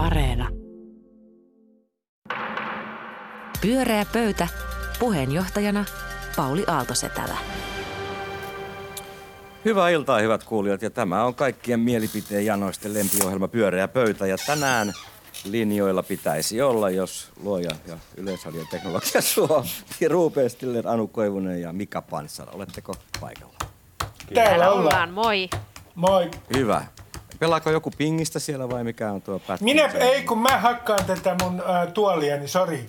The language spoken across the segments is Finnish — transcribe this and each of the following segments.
Areena. Pyöreä pöytä. Puheenjohtajana Pauli Aaltosetälä. Hyvää iltaa, hyvät kuulijat, ja tämä on kaikkien mielipiteen janoisten lempiohjelma Pyöreä pöytä, ja tänään linjoilla pitäisi olla, jos luoja ja yleisradion teknologia suo, Ruupe Stiller, Anu Koivunen ja Mika Panssara. Oletteko paikalla? Täällä ollaan, moi. Moi. Hyvä. Pelaako joku pingistä siellä vai mikä on tuo pätkä? Minä, ei kun mä hakkaan tätä mun äh, tuolia, niin sori.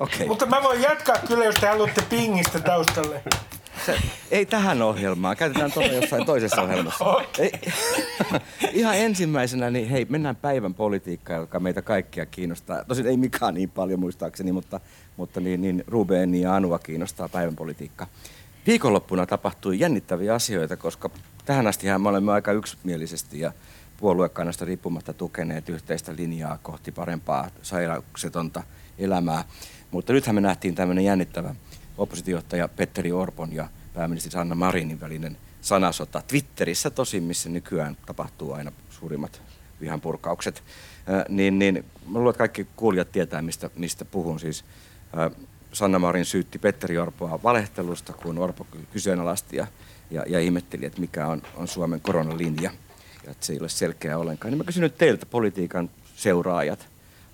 Okay. Mutta mä voin jatkaa kyllä, jos te haluatte pingistä taustalle. Se, ei tähän ohjelmaan, käytetään tuota jossain toisessa ohjelmassa. Okay. Ei, ihan ensimmäisenä, niin hei, mennään päivän politiikkaan, joka meitä kaikkia kiinnostaa. Tosin ei mikään niin paljon muistaakseni, mutta, mutta niin, niin Ruben ja Anua kiinnostaa päivän politiikka. Viikonloppuna tapahtui jännittäviä asioita, koska tähän asti me olemme aika yksimielisesti ja puoluekannasta riippumatta tukeneet yhteistä linjaa kohti parempaa sairauksetonta elämää. Mutta nythän me nähtiin tämmöinen jännittävä oppositiojohtaja Petteri Orpon ja pääministeri Sanna Marinin välinen sanasota Twitterissä tosin, missä nykyään tapahtuu aina suurimmat vihanpurkaukset. Äh, niin, niin mä luulen, että kaikki kuulijat tietää, mistä, mistä puhun. Siis, Sanna Marin syytti Petteri Orpoa valehtelusta, kun Orpo kyseenalaisti ja, ja, ja ihmetteli, että mikä on, on Suomen koronalinja ja että se ei ole selkeä ollenkaan. Niin mä kysyn nyt teiltä, politiikan seuraajat,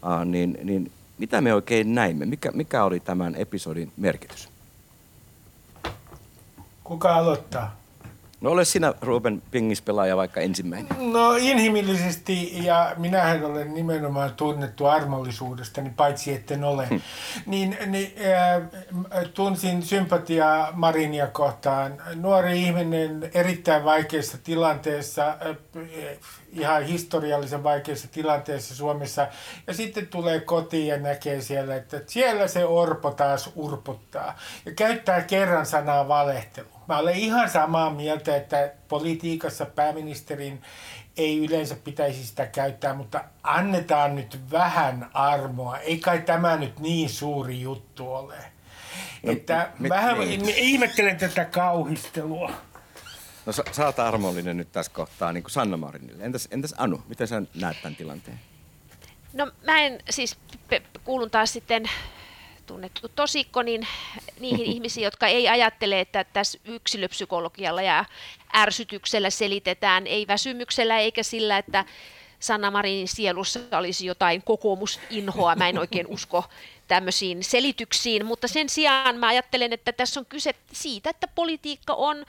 äh, niin, niin mitä me oikein näimme? Mikä, mikä oli tämän episodin merkitys? Kuka aloittaa? No ole sinä Ruben pingispelaaja vaikka ensimmäinen. No inhimillisesti, ja minähän olen nimenomaan tunnettu armollisuudesta, niin paitsi etten ole, hmm. niin, niin äh, tunsin sympatiaa Marinia kohtaan. Nuori ihminen erittäin vaikeassa tilanteessa, äh, ihan historiallisen vaikeassa tilanteessa Suomessa, ja sitten tulee kotiin ja näkee siellä, että siellä se Orpo taas urputtaa, ja käyttää kerran sanaa valehtelu. Mä olen ihan samaa mieltä, että politiikassa pääministerin ei yleensä pitäisi sitä käyttää, mutta annetaan nyt vähän armoa. Ei kai tämä nyt niin suuri juttu ole. No, että mit, vähän mit, ihmettelen tätä kauhistelua. No sä, sä oot armollinen nyt tässä kohtaa niin kuin Sanna Marinille. Entäs, entäs Anu, miten sä näet tämän tilanteen? No mä en siis kuulun taas sitten tunnettu tosikko, niin niihin ihmisiin, jotka ei ajattele, että tässä yksilöpsykologialla ja ärsytyksellä selitetään, ei väsymyksellä eikä sillä, että Sanna Marinin sielussa olisi jotain kokoomusinhoa. Mä en oikein usko tämmöisiin selityksiin, mutta sen sijaan mä ajattelen, että tässä on kyse siitä, että politiikka on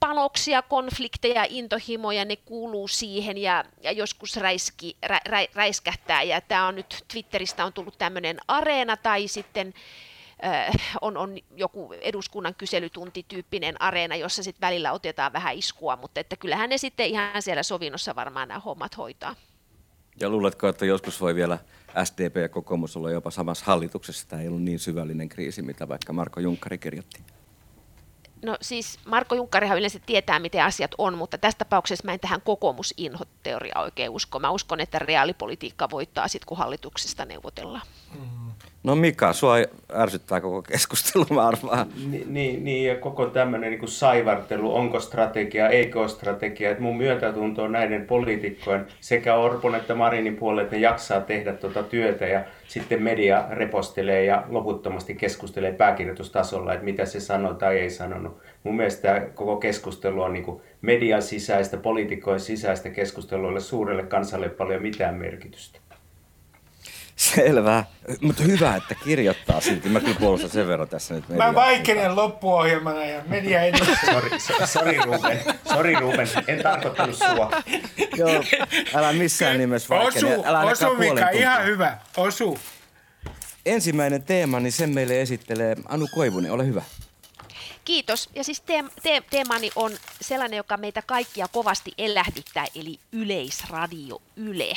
panoksia, konflikteja, intohimoja, ne kuuluu siihen ja, ja joskus räiski, rä, rä, räiskähtää. Ja tämä on nyt Twitteristä on tullut tämmöinen areena tai sitten äh, on, on joku eduskunnan kyselytuntityyppinen areena, jossa sitten välillä otetaan vähän iskua, mutta että kyllähän ne sitten ihan siellä sovinnossa varmaan nämä hommat hoitaa. Ja luuletko, että joskus voi vielä SDP ja kokoomus olla jopa samassa hallituksessa? Tämä ei ollut niin syvällinen kriisi, mitä vaikka Marko Junkkari kirjoitti. No siis Marko Junkkarihan yleensä tietää, miten asiat on, mutta tässä tapauksessa mä en tähän kokoomusinhoteoriaan oikein usko. Mä uskon, että reaalipolitiikka voittaa sitten, kun hallituksesta neuvotellaan. Mm. No Mika, sua ärsyttää koko keskustelu, mä arvaan. Niin, niin, ja koko tämmöinen niin saivartelu, onko strategia, eikö ole strategia. Että mun myötätunto on näiden poliitikkojen sekä Orpon että Marinin puolelle, että ne jaksaa tehdä tuota työtä ja sitten media repostelee ja loputtomasti keskustelee pääkirjoitustasolla, että mitä se sanoo tai ei sanonut. Mun mielestä koko keskustelu on niin kuin median sisäistä, poliitikkojen sisäistä keskustelua, suurelle kansalle paljon mitään merkitystä. Selvä. Mutta hyvä, että kirjoittaa silti. Mä kyllä puolustan sen verran tässä nyt. Media. Mä vaikenen loppuohjelmana ja media Sori, sori Ruben. Sori Ruben. En tarkoittanut sua. Joo, älä missään nimessä vaikene. Osu, älä osu Mika, ihan hyvä. Osu. Ensimmäinen teema, niin sen meille esittelee Anu Koivunen. Ole hyvä. Kiitos. Ja siis teem, te, teemani on sellainen, joka meitä kaikkia kovasti elähdyttää, eli Yleisradio Yle.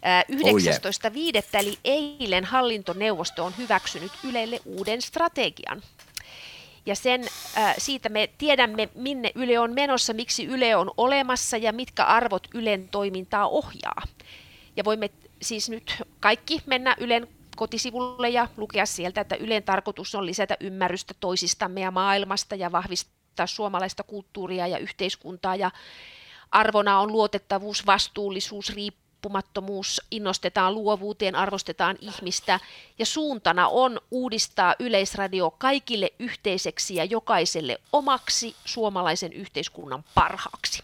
19.5. Oh yeah. eli eilen hallintoneuvosto on hyväksynyt Ylelle uuden strategian. Ja sen, äh, siitä me tiedämme, minne Yle on menossa, miksi Yle on olemassa ja mitkä arvot Ylen toimintaa ohjaa. Ja voimme siis nyt kaikki mennä Ylen kotisivulle ja lukea sieltä, että Ylen tarkoitus on lisätä ymmärrystä toisistamme ja maailmasta ja vahvistaa suomalaista kulttuuria ja yhteiskuntaa ja arvona on luotettavuus, vastuullisuus, riippuvuus riippumattomuus, innostetaan luovuuteen, arvostetaan ihmistä ja suuntana on uudistaa yleisradio kaikille yhteiseksi ja jokaiselle omaksi suomalaisen yhteiskunnan parhaaksi.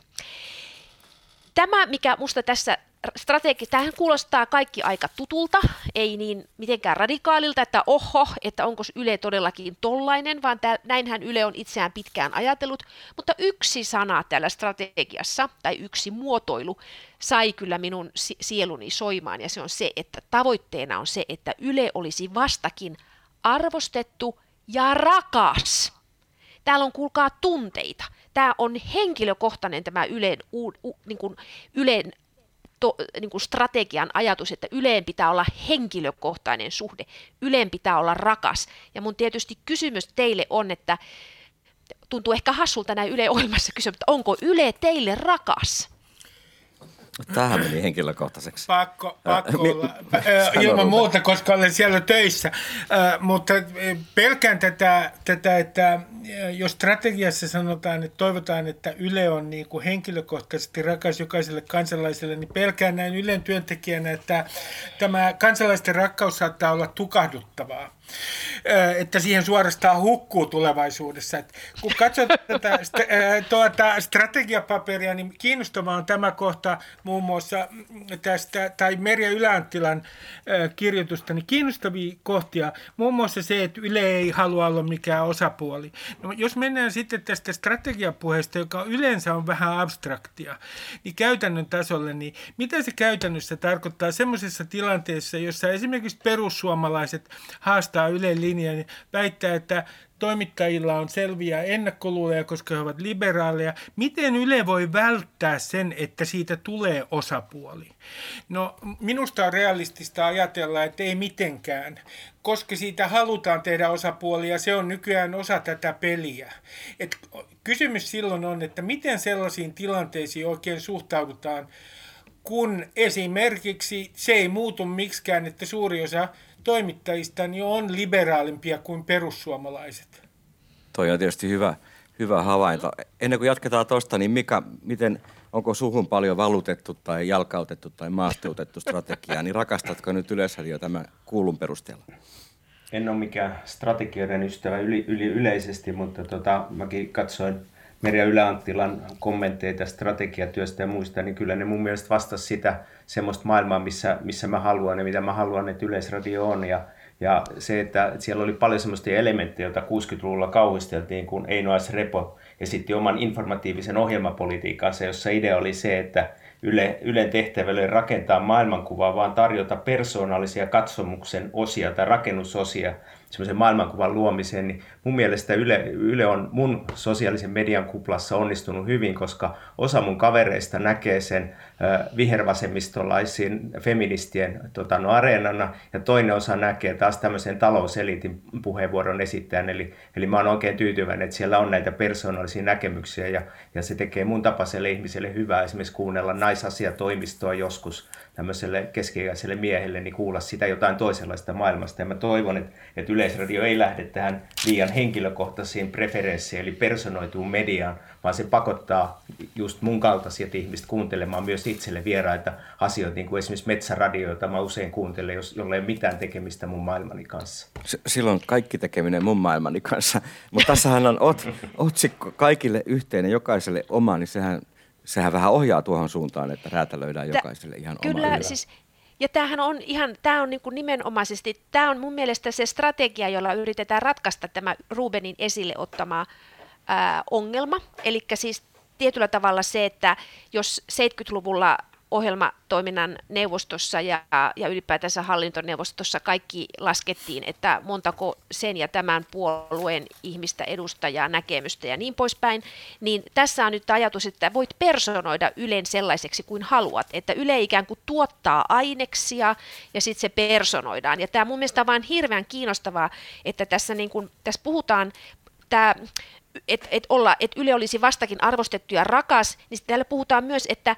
Tämä, mikä musta tässä strategi, tähän kuulostaa kaikki aika tutulta, ei niin mitenkään radikaalilta, että oho, että onko Yle todellakin tollainen, vaan tä, näinhän Yle on itseään pitkään ajatellut, mutta yksi sana täällä strategiassa, tai yksi muotoilu, sai kyllä minun sieluni soimaan, ja se on se, että tavoitteena on se, että Yle olisi vastakin arvostettu ja rakas. Täällä on, kuulkaa, tunteita. Tämä on henkilökohtainen tämä Ylen, u, u, niin kuin Ylen to, niin kuin strategian ajatus, että Yleen pitää olla henkilökohtainen suhde, Yleen pitää olla rakas. Ja mun tietysti kysymys teille on, että tuntuu ehkä hassulta näin Yle ohjelmassa kysyä, onko Yle teille rakas? Tähän meni henkilökohtaiseksi. Pakko, pakko olla, ilman muuta, koska olen siellä töissä. Mutta pelkään tätä, tätä, että jos strategiassa sanotaan, että toivotaan, että Yle on niin kuin henkilökohtaisesti rakas jokaiselle kansalaiselle, niin pelkään näin Ylen työntekijänä, että tämä kansalaisten rakkaus saattaa olla tukahduttavaa että siihen suorastaan hukkuu tulevaisuudessa. Et kun katsot tätä tuota, strategiapaperia, niin kiinnostavaa on tämä kohta muun muassa tästä, tai Merja Ylänttilan kirjoitusta, niin kiinnostavia kohtia, muun muassa se, että Yle ei halua olla mikään osapuoli. No, jos mennään sitten tästä strategiapuheesta, joka yleensä on vähän abstraktia, niin käytännön tasolle, niin mitä se käytännössä tarkoittaa semmoisessa tilanteessa, jossa esimerkiksi perussuomalaiset haastaa Ylen linjaa, niin väittää, että toimittajilla on selviä ennakkoluuleja, koska he ovat liberaaleja. Miten Yle voi välttää sen, että siitä tulee osapuoli? No minusta on realistista ajatella, että ei mitenkään, koska siitä halutaan tehdä osapuoli ja se on nykyään osa tätä peliä. Et kysymys silloin on, että miten sellaisiin tilanteisiin oikein suhtaudutaan, kun esimerkiksi se ei muutu miksikään, että suuri osa toimittajista niin on liberaalimpia kuin perussuomalaiset. Toi on tietysti hyvä, hyvä havainto. Ennen kuin jatketaan tuosta, niin Mika, miten, onko suhun paljon valutettu tai jalkautettu tai maasteutettu strategiaa, niin rakastatko nyt Yleisradio tämän kuulun perusteella? En ole mikään strategioiden ystävä yli, yli yleisesti, mutta tota, mäkin katsoin Merja Yläanttilan kommentteja strategiatyöstä ja muista, niin kyllä ne mun mielestä vastasi sitä semmoista maailmaa, missä, missä mä haluan ja mitä mä haluan, että Yleisradio on. Ja, ja se, että siellä oli paljon semmoista elementtejä, joita 60-luvulla kauhisteltiin, kun Eino S. Repo esitti oman informatiivisen ohjelmapolitiikansa, jossa idea oli se, että Yle, Ylen tehtävä oli rakentaa maailmankuvaa, vaan tarjota persoonallisia katsomuksen osia tai rakennusosia semmoisen maailmankuvan luomiseen, niin mun mielestä Yle, Yle on mun sosiaalisen median kuplassa onnistunut hyvin, koska osa mun kavereista näkee sen vihervasemmistolaisiin feministien tota, no, areenana, ja toinen osa näkee taas tämmöisen talouselitin puheenvuoron esittäjän, eli, eli mä oon oikein tyytyväinen, että siellä on näitä persoonallisia näkemyksiä, ja, ja se tekee mun tapaiselle ihmiselle hyvää. Esimerkiksi kuunnella naisasiatoimistoa joskus tämmöiselle keski miehelle, niin kuulla sitä jotain toisenlaista maailmasta, ja mä toivon, että, että Yleisradio ei lähde tähän liian henkilökohtaisiin preferenssiin, eli personoituun mediaan, vaan se pakottaa just mun kaltaiset ihmiset kuuntelemaan myös itselle vieraita asioita, niin kuin esimerkiksi Metsäradio, jota mä usein kuuntelen, jos, jolla ei ole mitään tekemistä mun maailmani kanssa. S- silloin kaikki tekeminen mun maailmani kanssa. Mutta tässähän on ot, otsikko kaikille yhteinen, jokaiselle oma, niin sehän, sehän vähän ohjaa tuohon suuntaan, että räätälöidään jokaiselle ihan Kyllä, oma siis ja tämähän on ihan, tämä on niin kuin nimenomaisesti, tämä on mun mielestä se strategia, jolla yritetään ratkaista tämä Rubenin esille ottama ää, ongelma. Eli siis tietyllä tavalla se, että jos 70-luvulla ohjelmatoiminnan neuvostossa ja, ja ylipäätänsä hallintoneuvostossa kaikki laskettiin, että montako sen ja tämän puolueen ihmistä edustajaa, näkemystä ja niin poispäin, niin tässä on nyt ajatus, että voit personoida Ylen sellaiseksi kuin haluat, että Yle ikään kuin tuottaa aineksia ja sitten se personoidaan. Ja tämä mun mielestä on vain hirveän kiinnostavaa, että tässä, niin kun, tässä puhutaan, tämä että et olla, et Yle olisi vastakin arvostettu ja rakas, niin täällä puhutaan myös, että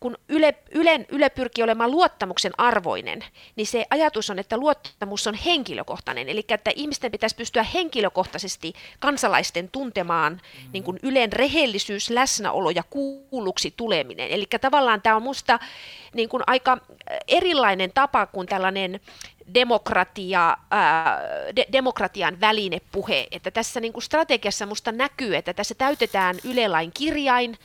kun Yle, Ylen, Yle pyrkii olemaan luottamuksen arvoinen, niin se ajatus on, että luottamus on henkilökohtainen, eli että ihmisten pitäisi pystyä henkilökohtaisesti kansalaisten tuntemaan mm. niin kuin Ylen rehellisyys, läsnäolo ja kuulluksi tuleminen. Eli tavallaan tämä on minusta niin kuin aika erilainen tapa kuin tällainen demokratia, ää, de, demokratian välinepuhe, että tässä niin kuin strategiassa musta näkyy, että tässä täytetään Yle-lain kirjain,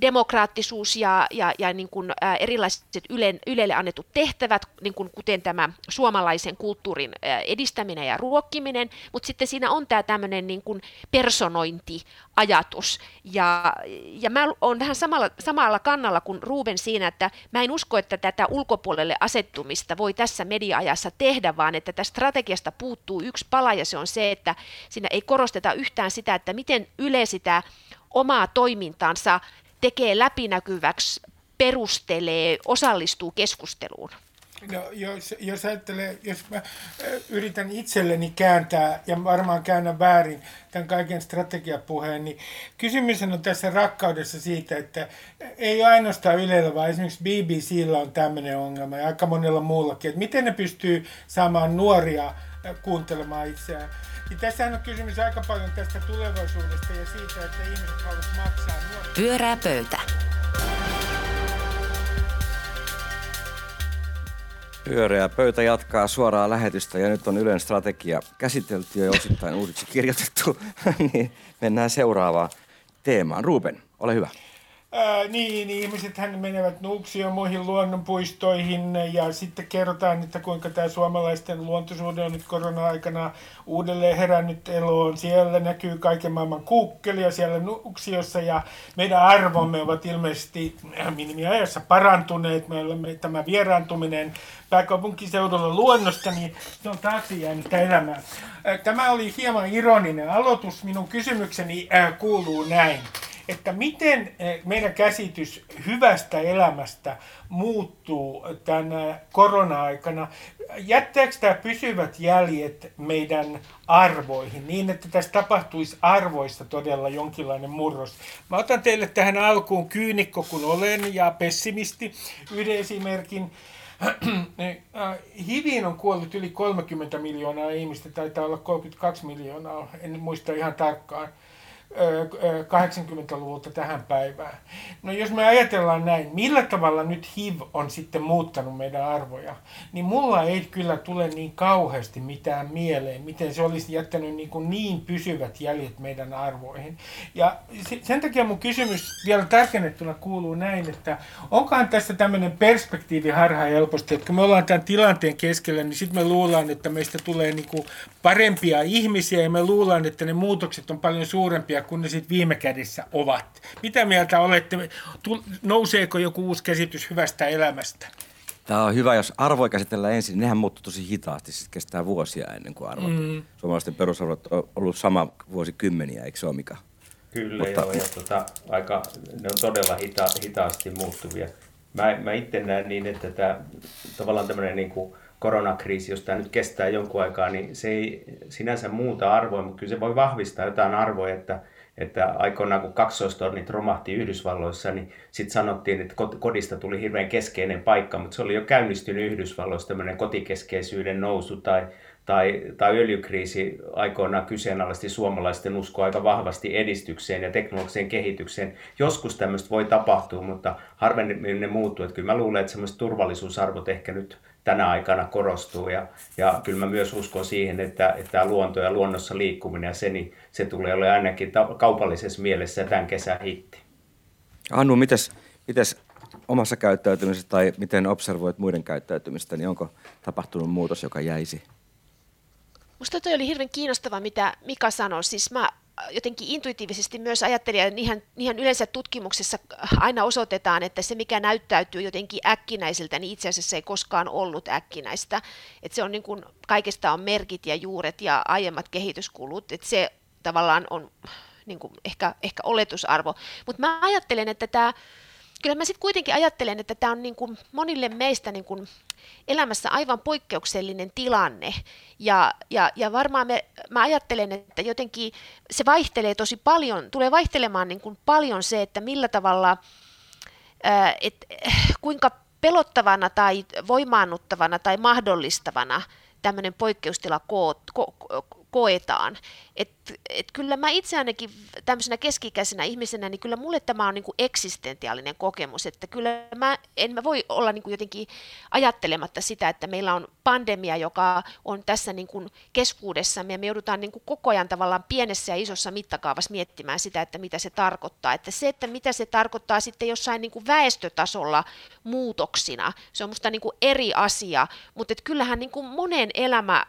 demokraattisuus ja, ja, ja niin kuin, erilaiset Yle, Ylelle annetut tehtävät, niin kuin, kuten tämä suomalaisen kulttuurin edistäminen ja ruokkiminen, mutta sitten siinä on tämä tämmöinen niin kuin personointiajatus. Ja, ja mä olen vähän samalla, samalla kannalla kuin Ruben siinä, että mä en usko, että tätä ulkopuolelle asettumista voi tässä media-ajassa tehdä, vaan että tästä strategiasta puuttuu yksi pala, ja se on se, että siinä ei korosteta yhtään sitä, että miten Yle sitä omaa toimintansa tekee läpinäkyväksi, perustelee, osallistuu keskusteluun? No, jos, jos ajattelee, jos mä yritän itselleni kääntää, ja varmaan käännän väärin tämän kaiken strategiapuheen, niin kysymys on tässä rakkaudessa siitä, että ei ainoastaan Ylellä, vaan esimerkiksi BBCllä on tämmöinen ongelma, ja aika monella muullakin, että miten ne pystyy saamaan nuoria kuuntelemaan itseään. Niin tässähän on kysymys aika paljon tästä tulevaisuudesta ja siitä, että ihmiset haluaisivat maksaa nuoret. Pyörää pöytä. Pyöreä pöytä jatkaa suoraa lähetystä ja nyt on Ylen strategia käsitelty ja osittain uusiksi kirjoitettu. niin mennään seuraavaan teemaan. Ruben, ole hyvä. Ää, niin, ihmiset hän menevät Nuuksioon muihin luonnonpuistoihin ja sitten kerrotaan, että kuinka tämä suomalaisten luontosuhde on nyt korona-aikana uudelleen herännyt eloon. Siellä näkyy kaiken maailman kuukkelia siellä Nuuksiossa ja meidän arvomme ovat ilmeisesti minimiajassa parantuneet. Me olemme tämä vieraantuminen pääkaupunkiseudulla luonnosta, niin se on taakse jäänyt elämään. Tämä oli hieman ironinen aloitus. Minun kysymykseni kuuluu näin että miten eh, meidän käsitys hyvästä elämästä muuttuu tänä korona-aikana. Jättääkö tämä pysyvät jäljet meidän arvoihin niin, että tässä tapahtuisi arvoista todella jonkinlainen murros? Mä otan teille tähän alkuun kyynikko kun olen ja pessimisti yhden esimerkin. Hiviin on kuollut yli 30 miljoonaa ihmistä, taitaa olla 32 miljoonaa, en muista ihan tarkkaan. 80-luvulta tähän päivään. No jos me ajatellaan näin, millä tavalla nyt HIV on sitten muuttanut meidän arvoja, niin mulla ei kyllä tule niin kauheasti mitään mieleen, miten se olisi jättänyt niin, kuin niin pysyvät jäljet meidän arvoihin. Ja sen takia mun kysymys vielä tarkennettuna kuuluu näin, että onkohan tässä tämmöinen perspektiivi harha helposti, että kun me ollaan tämän tilanteen keskellä, niin sitten me luullaan, että meistä tulee niin kuin parempia ihmisiä ja me luullaan, että ne muutokset on paljon suurempia sellaisia kuin ne sitten viime kädessä ovat. Mitä mieltä olette? Nouseeko joku uusi käsitys hyvästä elämästä? Tämä on hyvä, jos arvoja käsitellään ensin. Nehän muuttuu tosi hitaasti, sitten kestää vuosia ennen kuin arvot. Mm. Suomalaisten perusarvot on ollut sama vuosikymmeniä, eikö se ole mikä? Kyllä Mutta... joo, ja tota, aika, ne on todella hita, hitaasti muuttuvia. Mä, mä itse näen niin, että tämä tavallaan tämmöinen niin kuin koronakriisi, jos tämä nyt kestää jonkun aikaa, niin se ei sinänsä muuta arvoa, mutta kyllä se voi vahvistaa jotain arvoja, että, että aikoinaan kun kaksoistornit romahti Yhdysvalloissa, niin sitten sanottiin, että kodista tuli hirveän keskeinen paikka, mutta se oli jo käynnistynyt Yhdysvalloissa tämmöinen kotikeskeisyyden nousu tai, tai, tai öljykriisi aikoinaan kyseenalaisti suomalaisten usko aika vahvasti edistykseen ja teknologiseen kehitykseen. Joskus tämmöistä voi tapahtua, mutta harvemmin ne muuttuu. Että kyllä mä luulen, että semmoiset turvallisuusarvot ehkä nyt tänä aikana korostuu. Ja, ja kyllä mä myös uskon siihen, että, että tämä luonto ja luonnossa liikkuminen ja se, niin se tulee olemaan ainakin ta- kaupallisessa mielessä tämän kesän hitti. Annu, mites, mites omassa käyttäytymisessä tai miten observoit muiden käyttäytymistä, niin onko tapahtunut muutos, joka jäisi? Musta toi oli hirveän kiinnostava, mitä Mika sanoi. Siis mä jotenkin intuitiivisesti myös ajattelin, että niinhän, niinhän yleensä tutkimuksessa aina osoitetaan, että se mikä näyttäytyy jotenkin äkkinäiseltä, niin itse asiassa ei koskaan ollut äkkinäistä. Että se on niin kuin, kaikesta on merkit ja juuret ja aiemmat kehityskulut, että se tavallaan on niin kuin ehkä, ehkä oletusarvo. Mutta mä ajattelen, että tämä kyllä mä sitten kuitenkin ajattelen, että tämä on niin kuin monille meistä niin kuin elämässä aivan poikkeuksellinen tilanne. Ja, ja, ja varmaan me, mä ajattelen, että jotenkin se vaihtelee tosi paljon, tulee vaihtelemaan niin kuin paljon se, että millä tavalla, ää, et, kuinka pelottavana tai voimaannuttavana tai mahdollistavana tämmöinen poikkeustila ko, ko, koetaan. Et, et kyllä mä itse ainakin tämmöisenä keskikäisenä ihmisenä, niin kyllä mulle tämä on niinku eksistentiaalinen kokemus, että kyllä mä en mä voi olla niinku jotenkin ajattelematta sitä, että meillä on pandemia, joka on tässä niinku keskuudessamme ja me joudutaan niinku koko ajan tavallaan pienessä ja isossa mittakaavassa miettimään sitä, että mitä se tarkoittaa. Että se, että mitä se tarkoittaa sitten jossain niinku väestötasolla muutoksina, se on musta niinku eri asia, mutta kyllähän niinku monen elämä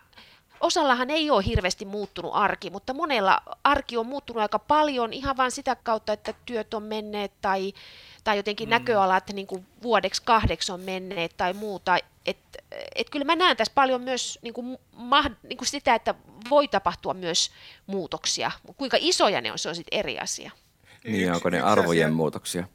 osallahan ei ole hirveästi muuttunut arki, mutta monella arki on muuttunut aika paljon ihan vain sitä kautta, että työt on menneet tai, tai jotenkin mm. näköalat niin kuin vuodeksi kahdeksi on menneet tai muuta. Et, et kyllä mä näen tässä paljon myös niin kuin, ma, niin kuin sitä, että voi tapahtua myös muutoksia. Kuinka isoja ne on, se on sitten eri asia. Niin, onko ne arvojen asia, muutoksia?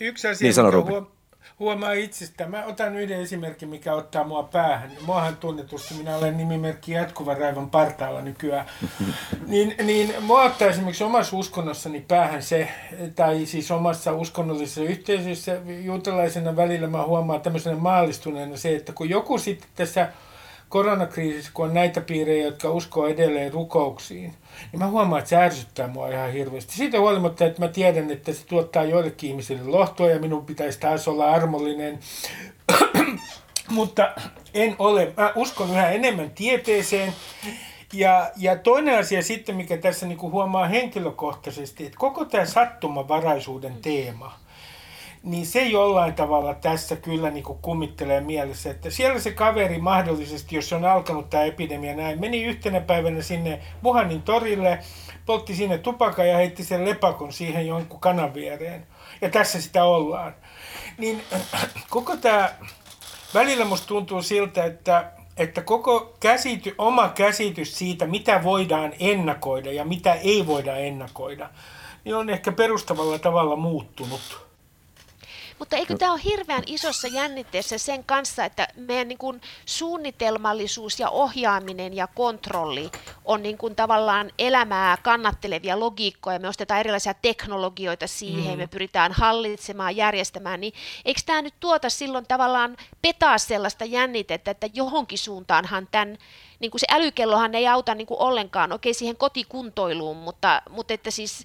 Yksi asia, niin, sano, huom- huomaa itsestä. Mä otan yhden esimerkin, mikä ottaa mua päähän. Muahan tunnetusti, minä olen nimimerkki jatkuvan raivon partaalla nykyään. niin, niin mua ottaa esimerkiksi omassa uskonnossani päähän se, tai siis omassa uskonnollisessa yhteisössä juutalaisena välillä mä huomaan tämmöisenä maallistuneena se, että kun joku sitten tässä koronakriisissä, kun on näitä piirejä, jotka uskoo edelleen rukouksiin, niin mä huomaan, että se ärsyttää mua ihan hirveästi. Siitä huolimatta, että mä tiedän, että se tuottaa joillekin ihmisille lohtua ja minun pitäisi taas olla armollinen. Mutta en ole. Mä uskon yhä enemmän tieteeseen. Ja, ja toinen asia sitten, mikä tässä niinku huomaa henkilökohtaisesti, että koko tämä sattumavaraisuuden teema – niin se jollain tavalla tässä kyllä niin kuin kummittelee mielessä, että siellä se kaveri mahdollisesti, jos on alkanut tämä epidemia näin, meni yhtenä päivänä sinne Wuhanin torille, poltti sinne tupakan ja heitti sen lepakon siihen jonkun kanan viereen. Ja tässä sitä ollaan. Niin koko tämä, välillä musta tuntuu siltä, että että koko käsity, oma käsitys siitä, mitä voidaan ennakoida ja mitä ei voida ennakoida, niin on ehkä perustavalla tavalla muuttunut. Mutta eikö tämä ole hirveän isossa jännitteessä sen kanssa, että meidän niin kuin suunnitelmallisuus ja ohjaaminen ja kontrolli on niin kuin tavallaan elämää kannattelevia logiikkoja, me ostetaan erilaisia teknologioita siihen, mm. me pyritään hallitsemaan, järjestämään, niin eikö tämä nyt tuota silloin tavallaan petaa sellaista jännitettä, että johonkin suuntaanhan tämän niin kuin se älykellohan ei auta niin kuin ollenkaan, okei siihen kotikuntoiluun, mutta, mutta että siis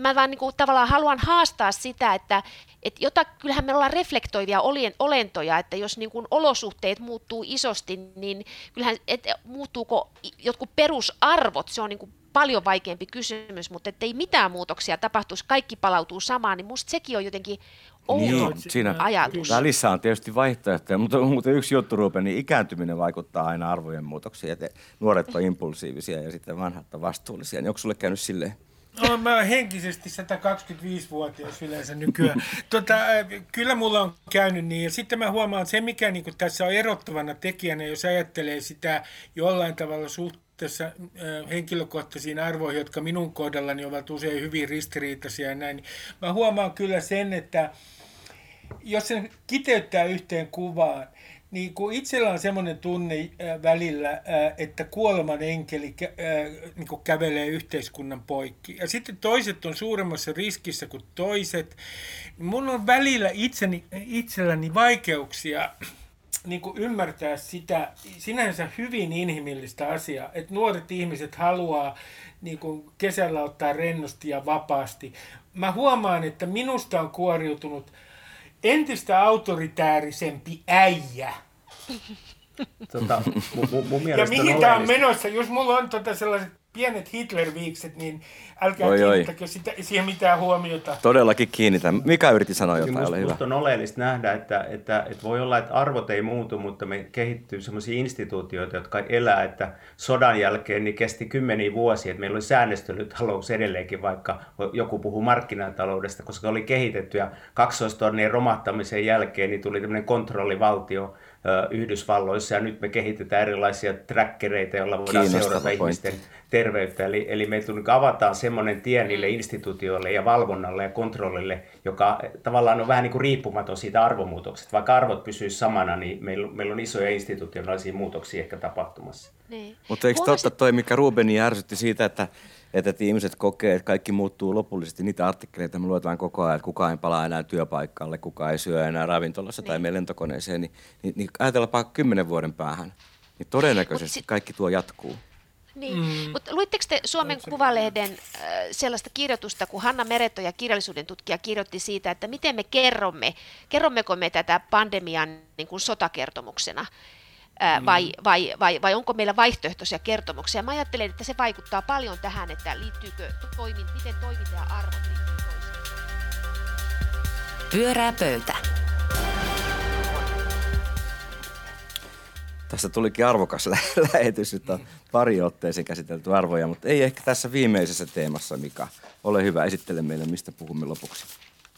mä vaan niin kuin tavallaan haluan haastaa sitä, että, että jota, kyllähän me ollaan reflektoivia olentoja, että jos niin kuin olosuhteet muuttuu isosti, niin kyllähän et, muuttuuko jotkut perusarvot, se on niin kuin paljon vaikeampi kysymys, mutta ettei mitään muutoksia tapahtuisi, kaikki palautuu samaan, niin musta sekin on jotenkin niin, siinä ajatus. Välissä on tietysti vaihtoehtoja, mutta, mutta yksi juttu, Ruben, niin ikääntyminen vaikuttaa aina arvojen muutoksiin. Että nuoret on impulsiivisia ja sitten vanhat on vastuullisia. Niin onko sulle käynyt silleen? No, mä oon henkisesti 125-vuotias yleensä nykyään. Tota, äh, kyllä mulla on käynyt niin. Ja sitten mä huomaan, että se mikä niin tässä on erottavana tekijänä, jos ajattelee sitä jollain tavalla suhteessa äh, henkilökohtaisiin arvoihin, jotka minun kohdallani ovat usein hyvin ristiriitaisia ja näin. Niin mä huomaan kyllä sen, että jos sen kiteyttää yhteen kuvaan, niin kun itsellä on semmoinen tunne äh, välillä, äh, että kuoleman enkeli äh, niin kävelee yhteiskunnan poikki. Ja sitten toiset on suuremmassa riskissä kuin toiset. Mun on välillä itseni, itselläni vaikeuksia niin kuin ymmärtää sitä sinänsä hyvin inhimillistä asiaa, että nuoret ihmiset haluaa niin kuin kesällä ottaa rennosti ja vapaasti. Mä huomaan, että minusta on kuoriutunut – entistä autoritäärisempi äijä. Tota, mun, mun ja mihin tämä on menossa? Jos mulla on tota sellaiset pienet Hitler-viikset, niin älkää oi, kiinnittäkö sitä, siihen mitään huomiota. Todellakin kiinnitän. Mikä yritti sanoa jotain? Musta, ole hyvä. on oleellista nähdä, että, että, että voi olla, että arvot ei muutu, mutta me kehittyy sellaisia instituutioita, jotka elää, että sodan jälkeen niin kesti kymmeniä vuosia, että meillä oli säännöstelytalous edelleenkin, vaikka joku puhuu markkinataloudesta, koska oli kehitetty ja kaksoistornien romahtamisen jälkeen niin tuli tämmöinen kontrollivaltio Yhdysvalloissa ja nyt me kehitetään erilaisia trackereita, joilla voidaan seurata pointti. ihmisten terveyttä. Eli, eli me niin avataan semmoinen tie niille instituutioille ja valvonnalle ja kontrollille, joka tavallaan on vähän niin kuin riippumaton siitä arvomuutoksesta. Vaikka arvot pysyisivät samana, niin meillä, meillä on isoja institutionaalisia muutoksia ehkä tapahtumassa. Niin. Mutta eikö totta toi, mikä Rubeni ärsytti siitä, että että, että ihmiset kokee, että kaikki muuttuu lopullisesti. Niitä artikkeleita me luetaan koko ajan, että kukaan ei palaa enää työpaikalle, kukaan ei syö enää ravintolassa niin. tai meidän lentokoneeseen. Niin, niin, niin ajatellaanpa kymmenen vuoden päähän, niin todennäköisesti sit... kaikki tuo jatkuu. Niin, mm. mutta luitteko te Suomen Kuvalehden äh, sellaista kirjoitusta, kun Hanna Meretto ja kirjallisuuden tutkija kirjoitti siitä, että miten me kerromme, kerrommeko me tätä pandemian niin kuin sotakertomuksena? Vai, mm. vai, vai, vai onko meillä vaihtoehtoisia kertomuksia. Mä ajattelen, että se vaikuttaa paljon tähän, että liittyykö toimin, miten toiminta ja arvot liittyy toisiinsa. Pyörää pöytä. Tässä tulikin arvokas lä- lähetys, että on pari otteeseen käsitelty arvoja, mutta ei ehkä tässä viimeisessä teemassa, Mika. Ole hyvä, esittele meille, mistä puhumme lopuksi.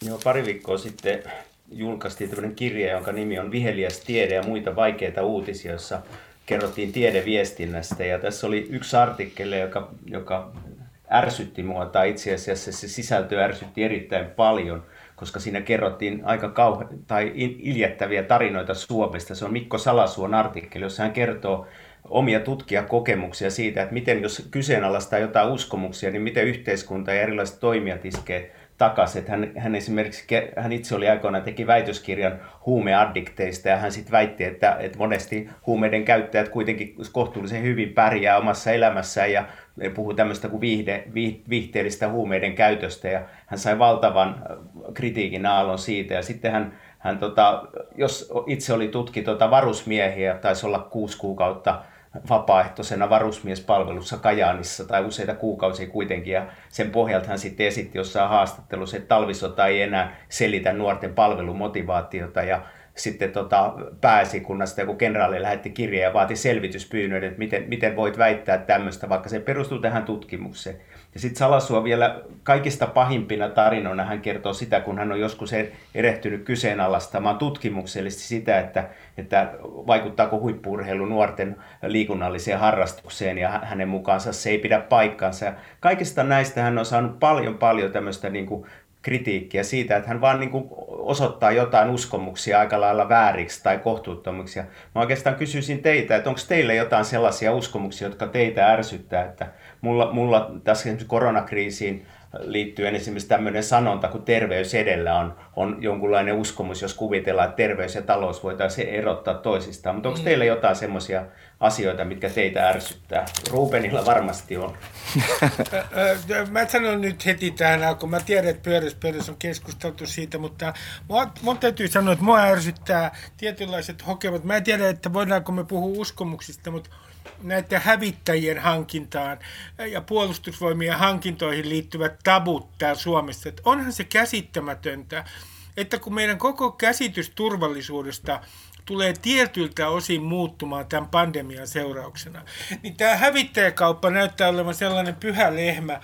Joo, pari viikkoa sitten julkaistiin tämmöinen kirja, jonka nimi on Viheliäs tiede ja muita vaikeita uutisia, jossa kerrottiin tiedeviestinnästä. Ja tässä oli yksi artikkeli, joka, joka ärsytti mua, tai itse asiassa se sisältö ärsytti erittäin paljon, koska siinä kerrottiin aika kauhe- tai iljettäviä tarinoita Suomesta. Se on Mikko Salasuon artikkeli, jossa hän kertoo omia tutkijakokemuksia siitä, että miten jos kyseenalaistaa jotain uskomuksia, niin miten yhteiskunta ja erilaiset toimijat iskee takaisin. Hän, hän esimerkiksi, hän itse oli aikoinaan teki väitöskirjan huumeaddikteista ja hän sitten väitti, että, että monesti huumeiden käyttäjät kuitenkin kohtuullisen hyvin pärjää omassa elämässään ja puhuu tämmöistä kuin viihde, viihteellistä huumeiden käytöstä ja hän sai valtavan äh, kritiikin aallon siitä ja sitten hän, hän tota, jos itse oli tutki tota varusmiehiä, taisi olla kuusi kuukautta vapaaehtoisena varusmiespalvelussa Kajaanissa tai useita kuukausia kuitenkin. Ja sen pohjalta hän sitten esitti jossain haastattelussa, että talvisota ei enää selitä nuorten palvelumotivaatiota ja sitten tota, pääsikunnasta joku kenraali lähetti kirjeen ja vaati selvityspyynnön, että miten, miten voit väittää tämmöistä, vaikka se perustuu tähän tutkimukseen. Ja sitten Salasua vielä kaikista pahimpina tarinoina hän kertoo sitä, kun hän on joskus e- erehtynyt kyseenalaistamaan tutkimuksellisesti sitä, että, että vaikuttaako huippuurheilu nuorten liikunnalliseen harrastukseen ja hänen mukaansa se ei pidä paikkansa. Ja kaikista näistä hän on saanut paljon paljon tämmöistä niin kritiikkiä siitä, että hän vaan niin kuin osoittaa jotain uskomuksia aika lailla vääriksi tai kohtuuttomiksi. Ja mä oikeastaan kysyisin teitä, että onko teille jotain sellaisia uskomuksia, jotka teitä ärsyttää, että mulla, mulla tässä koronakriisiin liittyen esimerkiksi tämmöinen sanonta, kun terveys edellä on, on jonkunlainen uskomus, jos kuvitellaan, että terveys ja talous voitaisiin erottaa toisistaan. Mutta onko mm. teillä jotain semmoisia asioita, mitkä teitä ärsyttää? Rubenilla varmasti on. mä sanon nyt heti tähän alkuun. Mä tiedän, että pyöräspöydässä on keskusteltu siitä, mutta mun täytyy sanoa, että mua ärsyttää tietynlaiset hokemat. Mä en tiedä, että voidaanko me puhua uskomuksista, mutta näiden hävittäjien hankintaan ja puolustusvoimien hankintoihin liittyvät tabut täällä Suomessa. Että onhan se käsittämätöntä, että kun meidän koko käsitys turvallisuudesta tulee tietyltä osin muuttumaan tämän pandemian seurauksena, niin tämä hävittäjäkauppa näyttää olevan sellainen pyhä lehmä.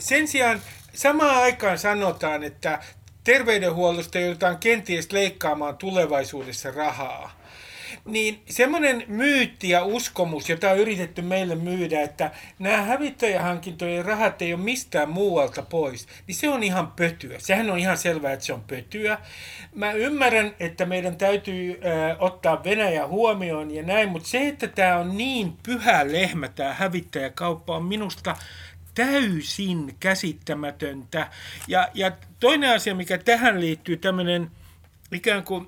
Sen sijaan samaan aikaan sanotaan, että terveydenhuollosta joudutaan kenties leikkaamaan tulevaisuudessa rahaa niin semmoinen myytti ja uskomus, jota on yritetty meille myydä, että nämä hävittäjähankintojen rahat ei ole mistään muualta pois, niin se on ihan pötyä. Sehän on ihan selvää, että se on pötyä. Mä ymmärrän, että meidän täytyy äh, ottaa Venäjä huomioon ja näin, mutta se, että tämä on niin pyhä lehmä, tämä hävittäjäkauppa, on minusta täysin käsittämätöntä. Ja, ja toinen asia, mikä tähän liittyy, tämmöinen ikään kuin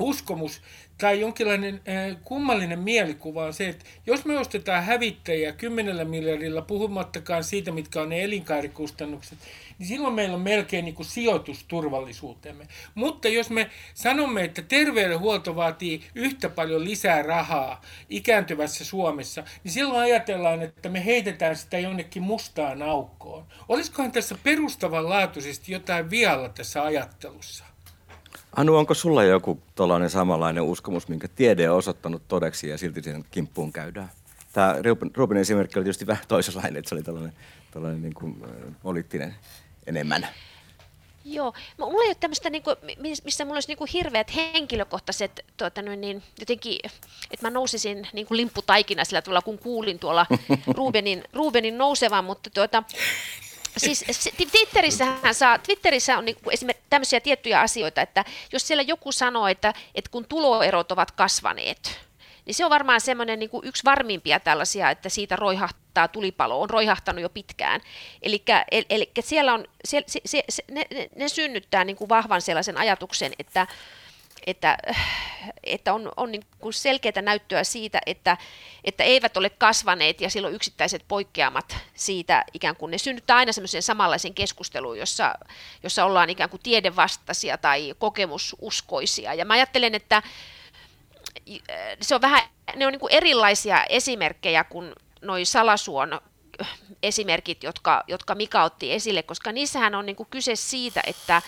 uskomus, tai jonkinlainen äh, kummallinen mielikuva on se, että jos me ostetaan hävittäjiä kymmenellä miljardilla, puhumattakaan siitä, mitkä on ne elinkaarikustannukset, niin silloin meillä on melkein niin kuin sijoitusturvallisuutemme. Mutta jos me sanomme, että terveydenhuolto vaatii yhtä paljon lisää rahaa ikääntyvässä Suomessa, niin silloin ajatellaan, että me heitetään sitä jonnekin mustaan aukkoon. Olisikohan tässä perustavanlaatuisesti jotain vialla tässä ajattelussa? Anu, onko sulla joku tuollainen samanlainen uskomus, minkä tiede on osoittanut todeksi ja silti sen kimppuun käydään? Tämä Rubin esimerkki oli tietysti vähän toisenlainen, että se oli tällainen, tällainen niin kuin, poliittinen enemmän. Joo, mulla ei ole tämmöistä, niin kuin, missä mulla olisi niin kuin hirveät henkilökohtaiset, tuota, niin, jotenkin, että mä nousisin niin kuin limpputaikina sillä tavalla, kun kuulin tuolla Rubenin, Rubenin nousevan, mutta tuota, Siis Twitterissähän saa, Twitterissä on niin esimerkiksi tämmöisiä tiettyjä asioita, että jos siellä joku sanoo, että, että kun tuloerot ovat kasvaneet, niin se on varmaan semmoinen niin kuin yksi varmimpia tällaisia, että siitä roihahtaa tulipalo, on roihahtanut jo pitkään. Eli siellä on, se, se, se, ne, ne synnyttää niin kuin vahvan sellaisen ajatuksen, että, että, että on, on niin kuin selkeää näyttöä siitä, että, että eivät ole kasvaneet ja silloin yksittäiset poikkeamat siitä ikään kuin ne synnyttää aina semmoisen samanlaisen keskustelun, jossa, jossa ollaan ikään kuin tiedevastaisia tai kokemususkoisia. Ja mä ajattelen, että se on vähän, ne on niin kuin erilaisia esimerkkejä kuin noin salasuon esimerkit, jotka, jotka Mika otti esille, koska niissähän on niin kuin kyse siitä, että,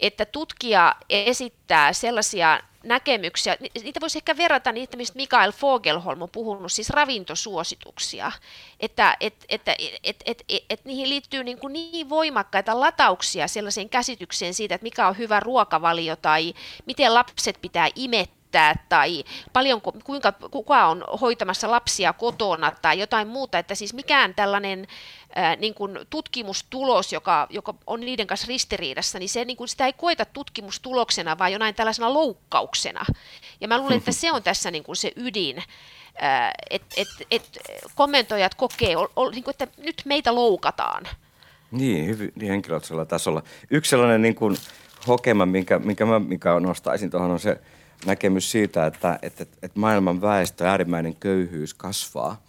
että tutkija esittää sellaisia näkemyksiä, niitä voisi ehkä verrata niitä, mistä Mikael Fogelholm on puhunut, siis ravintosuosituksia, että et, et, et, et, et, et niihin liittyy niin, kuin niin voimakkaita latauksia sellaiseen käsitykseen siitä, että mikä on hyvä ruokavalio tai miten lapset pitää imettää, tai paljonko, kuinka, kuka on hoitamassa lapsia kotona tai jotain muuta, että siis mikään tällainen ää, niin kuin tutkimustulos, joka, joka on niiden kanssa ristiriidassa, niin, se, niin kuin, sitä ei koeta tutkimustuloksena, vaan jonain tällaisena loukkauksena. Ja mä luulen, että se on tässä niin kuin se ydin, että et, et kommentoijat kokee, niin kuin, että nyt meitä loukataan. Niin, hyvin niin henkilökohtaisella tasolla. Yksi sellainen niin kuin hokema, minkä, minkä mä minkä nostaisin tuohon, on se, näkemys siitä, että, että, että maailman väestö, äärimmäinen köyhyys kasvaa.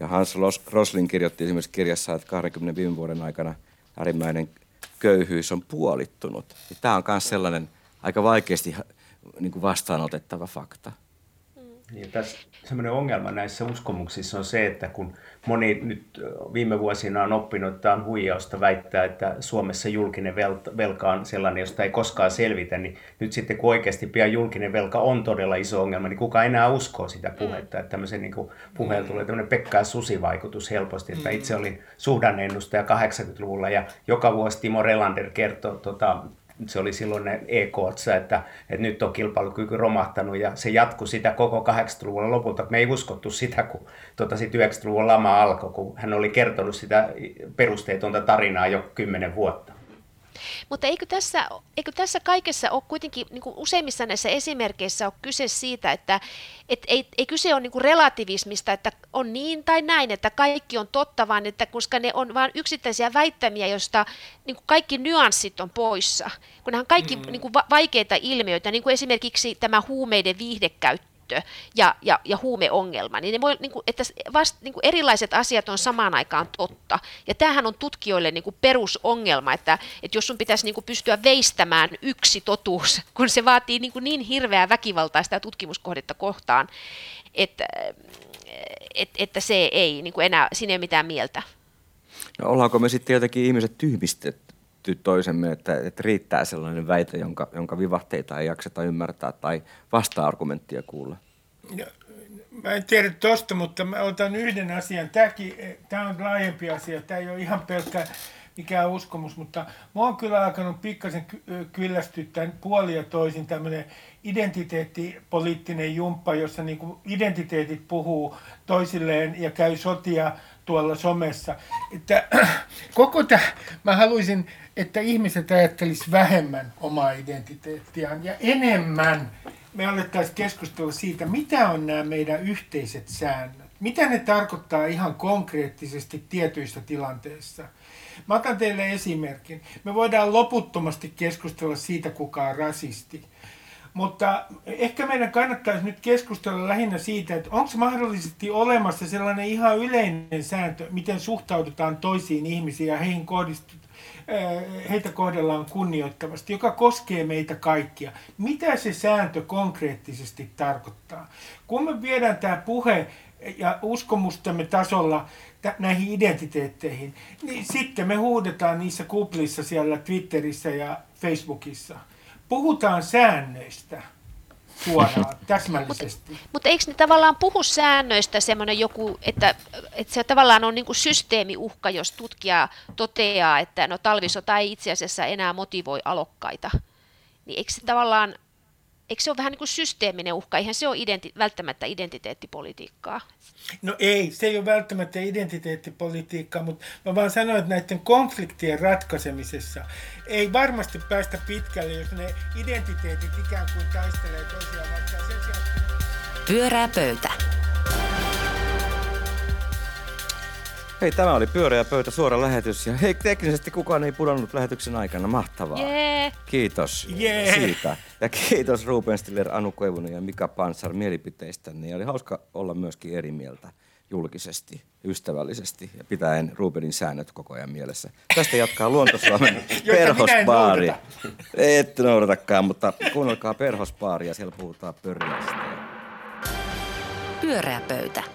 Ja Hans Rosling kirjoitti esimerkiksi kirjassa, että 20 viime vuoden aikana äärimmäinen köyhyys on puolittunut. Ja tämä on myös sellainen aika vaikeasti niin kuin vastaanotettava fakta. Niin, tässä semmoinen ongelma näissä uskomuksissa on se, että kun moni nyt viime vuosina on oppinut, että on huijausta väittää, että Suomessa julkinen velka on sellainen, josta ei koskaan selvitä, niin nyt sitten kun oikeasti pian julkinen velka on todella iso ongelma, niin kuka enää uskoo sitä puhetta. Että tämmöisen niin puheella tulee tämmöinen Pekka Susi-vaikutus helposti, että itse olin suhdanneennustaja 80-luvulla ja joka vuosi Timo Relander kertoo tota, se oli silloin ne EK, että, että nyt on kilpailukyky romahtanut ja se jatkui sitä koko 80-luvun lopulta. Me ei uskottu sitä, kun tota, sit 90-luvun lama alkoi, kun hän oli kertonut sitä perusteetonta tarinaa jo kymmenen vuotta. Mutta eikö tässä, eikö tässä kaikessa ole kuitenkin, niin kuin useimmissa näissä esimerkkeissä ole kyse siitä, että et ei, ei kyse ole niin kuin relativismista, että on niin tai näin, että kaikki on totta, vaan että koska ne on vain yksittäisiä väittämiä, joista niin kuin kaikki nyanssit on poissa. Kun nämä on kaikki mm-hmm. niin kuin vaikeita ilmiöitä, niin kuin esimerkiksi tämä huumeiden viihdekäyttö, käyttö ja, ja, ja huumeongelma, niin, ne voi, niin kuin, että vast, niin kuin erilaiset asiat on samaan aikaan totta. Ja tämähän on tutkijoille niin kuin perusongelma, että, että jos sun pitäisi niin kuin pystyä veistämään yksi totuus, kun se vaatii niin, kuin niin hirveää väkivaltaista tutkimuskohdetta kohtaan, että, että, että se ei niin kuin enää, siinä ei ole mitään mieltä. No ollaanko me sitten jotenkin ihmiset tyhmistetty toisemme, että, että riittää sellainen väite, jonka, jonka vivahteita ei jakseta ymmärtää tai vasta-argumenttia kuulla? Ja, mä en tiedä tosta, mutta mä otan yhden asian. Tämä on laajempi asia. Tämä ei ole ihan pelkkä mikään uskomus, mutta mä oon kyllä alkanut pikkasen kyllästyttää puoli ja toisin tämmöinen identiteettipoliittinen jumppa, jossa niin kuin identiteetit puhuu toisilleen ja käy sotia tuolla somessa. Että, koko tämä, mä haluaisin, että ihmiset ajattelisivat vähemmän omaa identiteettiään ja enemmän me alettaisiin keskustella siitä, mitä on nämä meidän yhteiset säännöt. Mitä ne tarkoittaa ihan konkreettisesti tietyissä tilanteissa. Mä otan teille esimerkin. Me voidaan loputtomasti keskustella siitä, kuka on rasisti. Mutta ehkä meidän kannattaisi nyt keskustella lähinnä siitä, että onko mahdollisesti olemassa sellainen ihan yleinen sääntö, miten suhtaudutaan toisiin ihmisiin ja heihin heitä kohdellaan kunnioittavasti, joka koskee meitä kaikkia. Mitä se sääntö konkreettisesti tarkoittaa? Kun me viedään tämä puhe ja uskomustamme tasolla näihin identiteetteihin, niin sitten me huudetaan niissä kuplissa siellä Twitterissä ja Facebookissa – puhutaan säännöistä. Suoraan, täsmällisesti. Mutta eikö ne tavallaan puhu säännöistä semmoinen joku, että, että se tavallaan on niin kuin systeemiuhka, jos tutkija toteaa, että no talvisota ei itse asiassa enää motivoi alokkaita. Niin eikö se tavallaan, eikö se ole vähän niin kuin systeeminen uhka, eihän se ole identi- välttämättä identiteettipolitiikkaa? No ei, se ei ole välttämättä identiteettipolitiikkaa, mutta mä vaan sanoin, että näiden konfliktien ratkaisemisessa ei varmasti päästä pitkälle, jos ne identiteetit ikään kuin taistelee toisiaan vastaan. Sen sijaan, Pyörää pöytä. Hei, tämä oli pyöreä pöytä, suora lähetys. Ja hei, teknisesti kukaan ei pudonnut lähetyksen aikana. Mahtavaa. Jee. Kiitos Jee. siitä. Ja kiitos Ruben Stiller, Anu Koivunen ja Mika Pansar mielipiteistä. Niin oli hauska olla myöskin eri mieltä julkisesti, ystävällisesti ja pitäen Rubenin säännöt koko ajan mielessä. Tästä jatkaa Luontosuomen perhosbaari. Ette noudatakaan, mutta kuunnelkaa perhosbaaria, siellä puhutaan pörjästä. Pyöreä pöytä.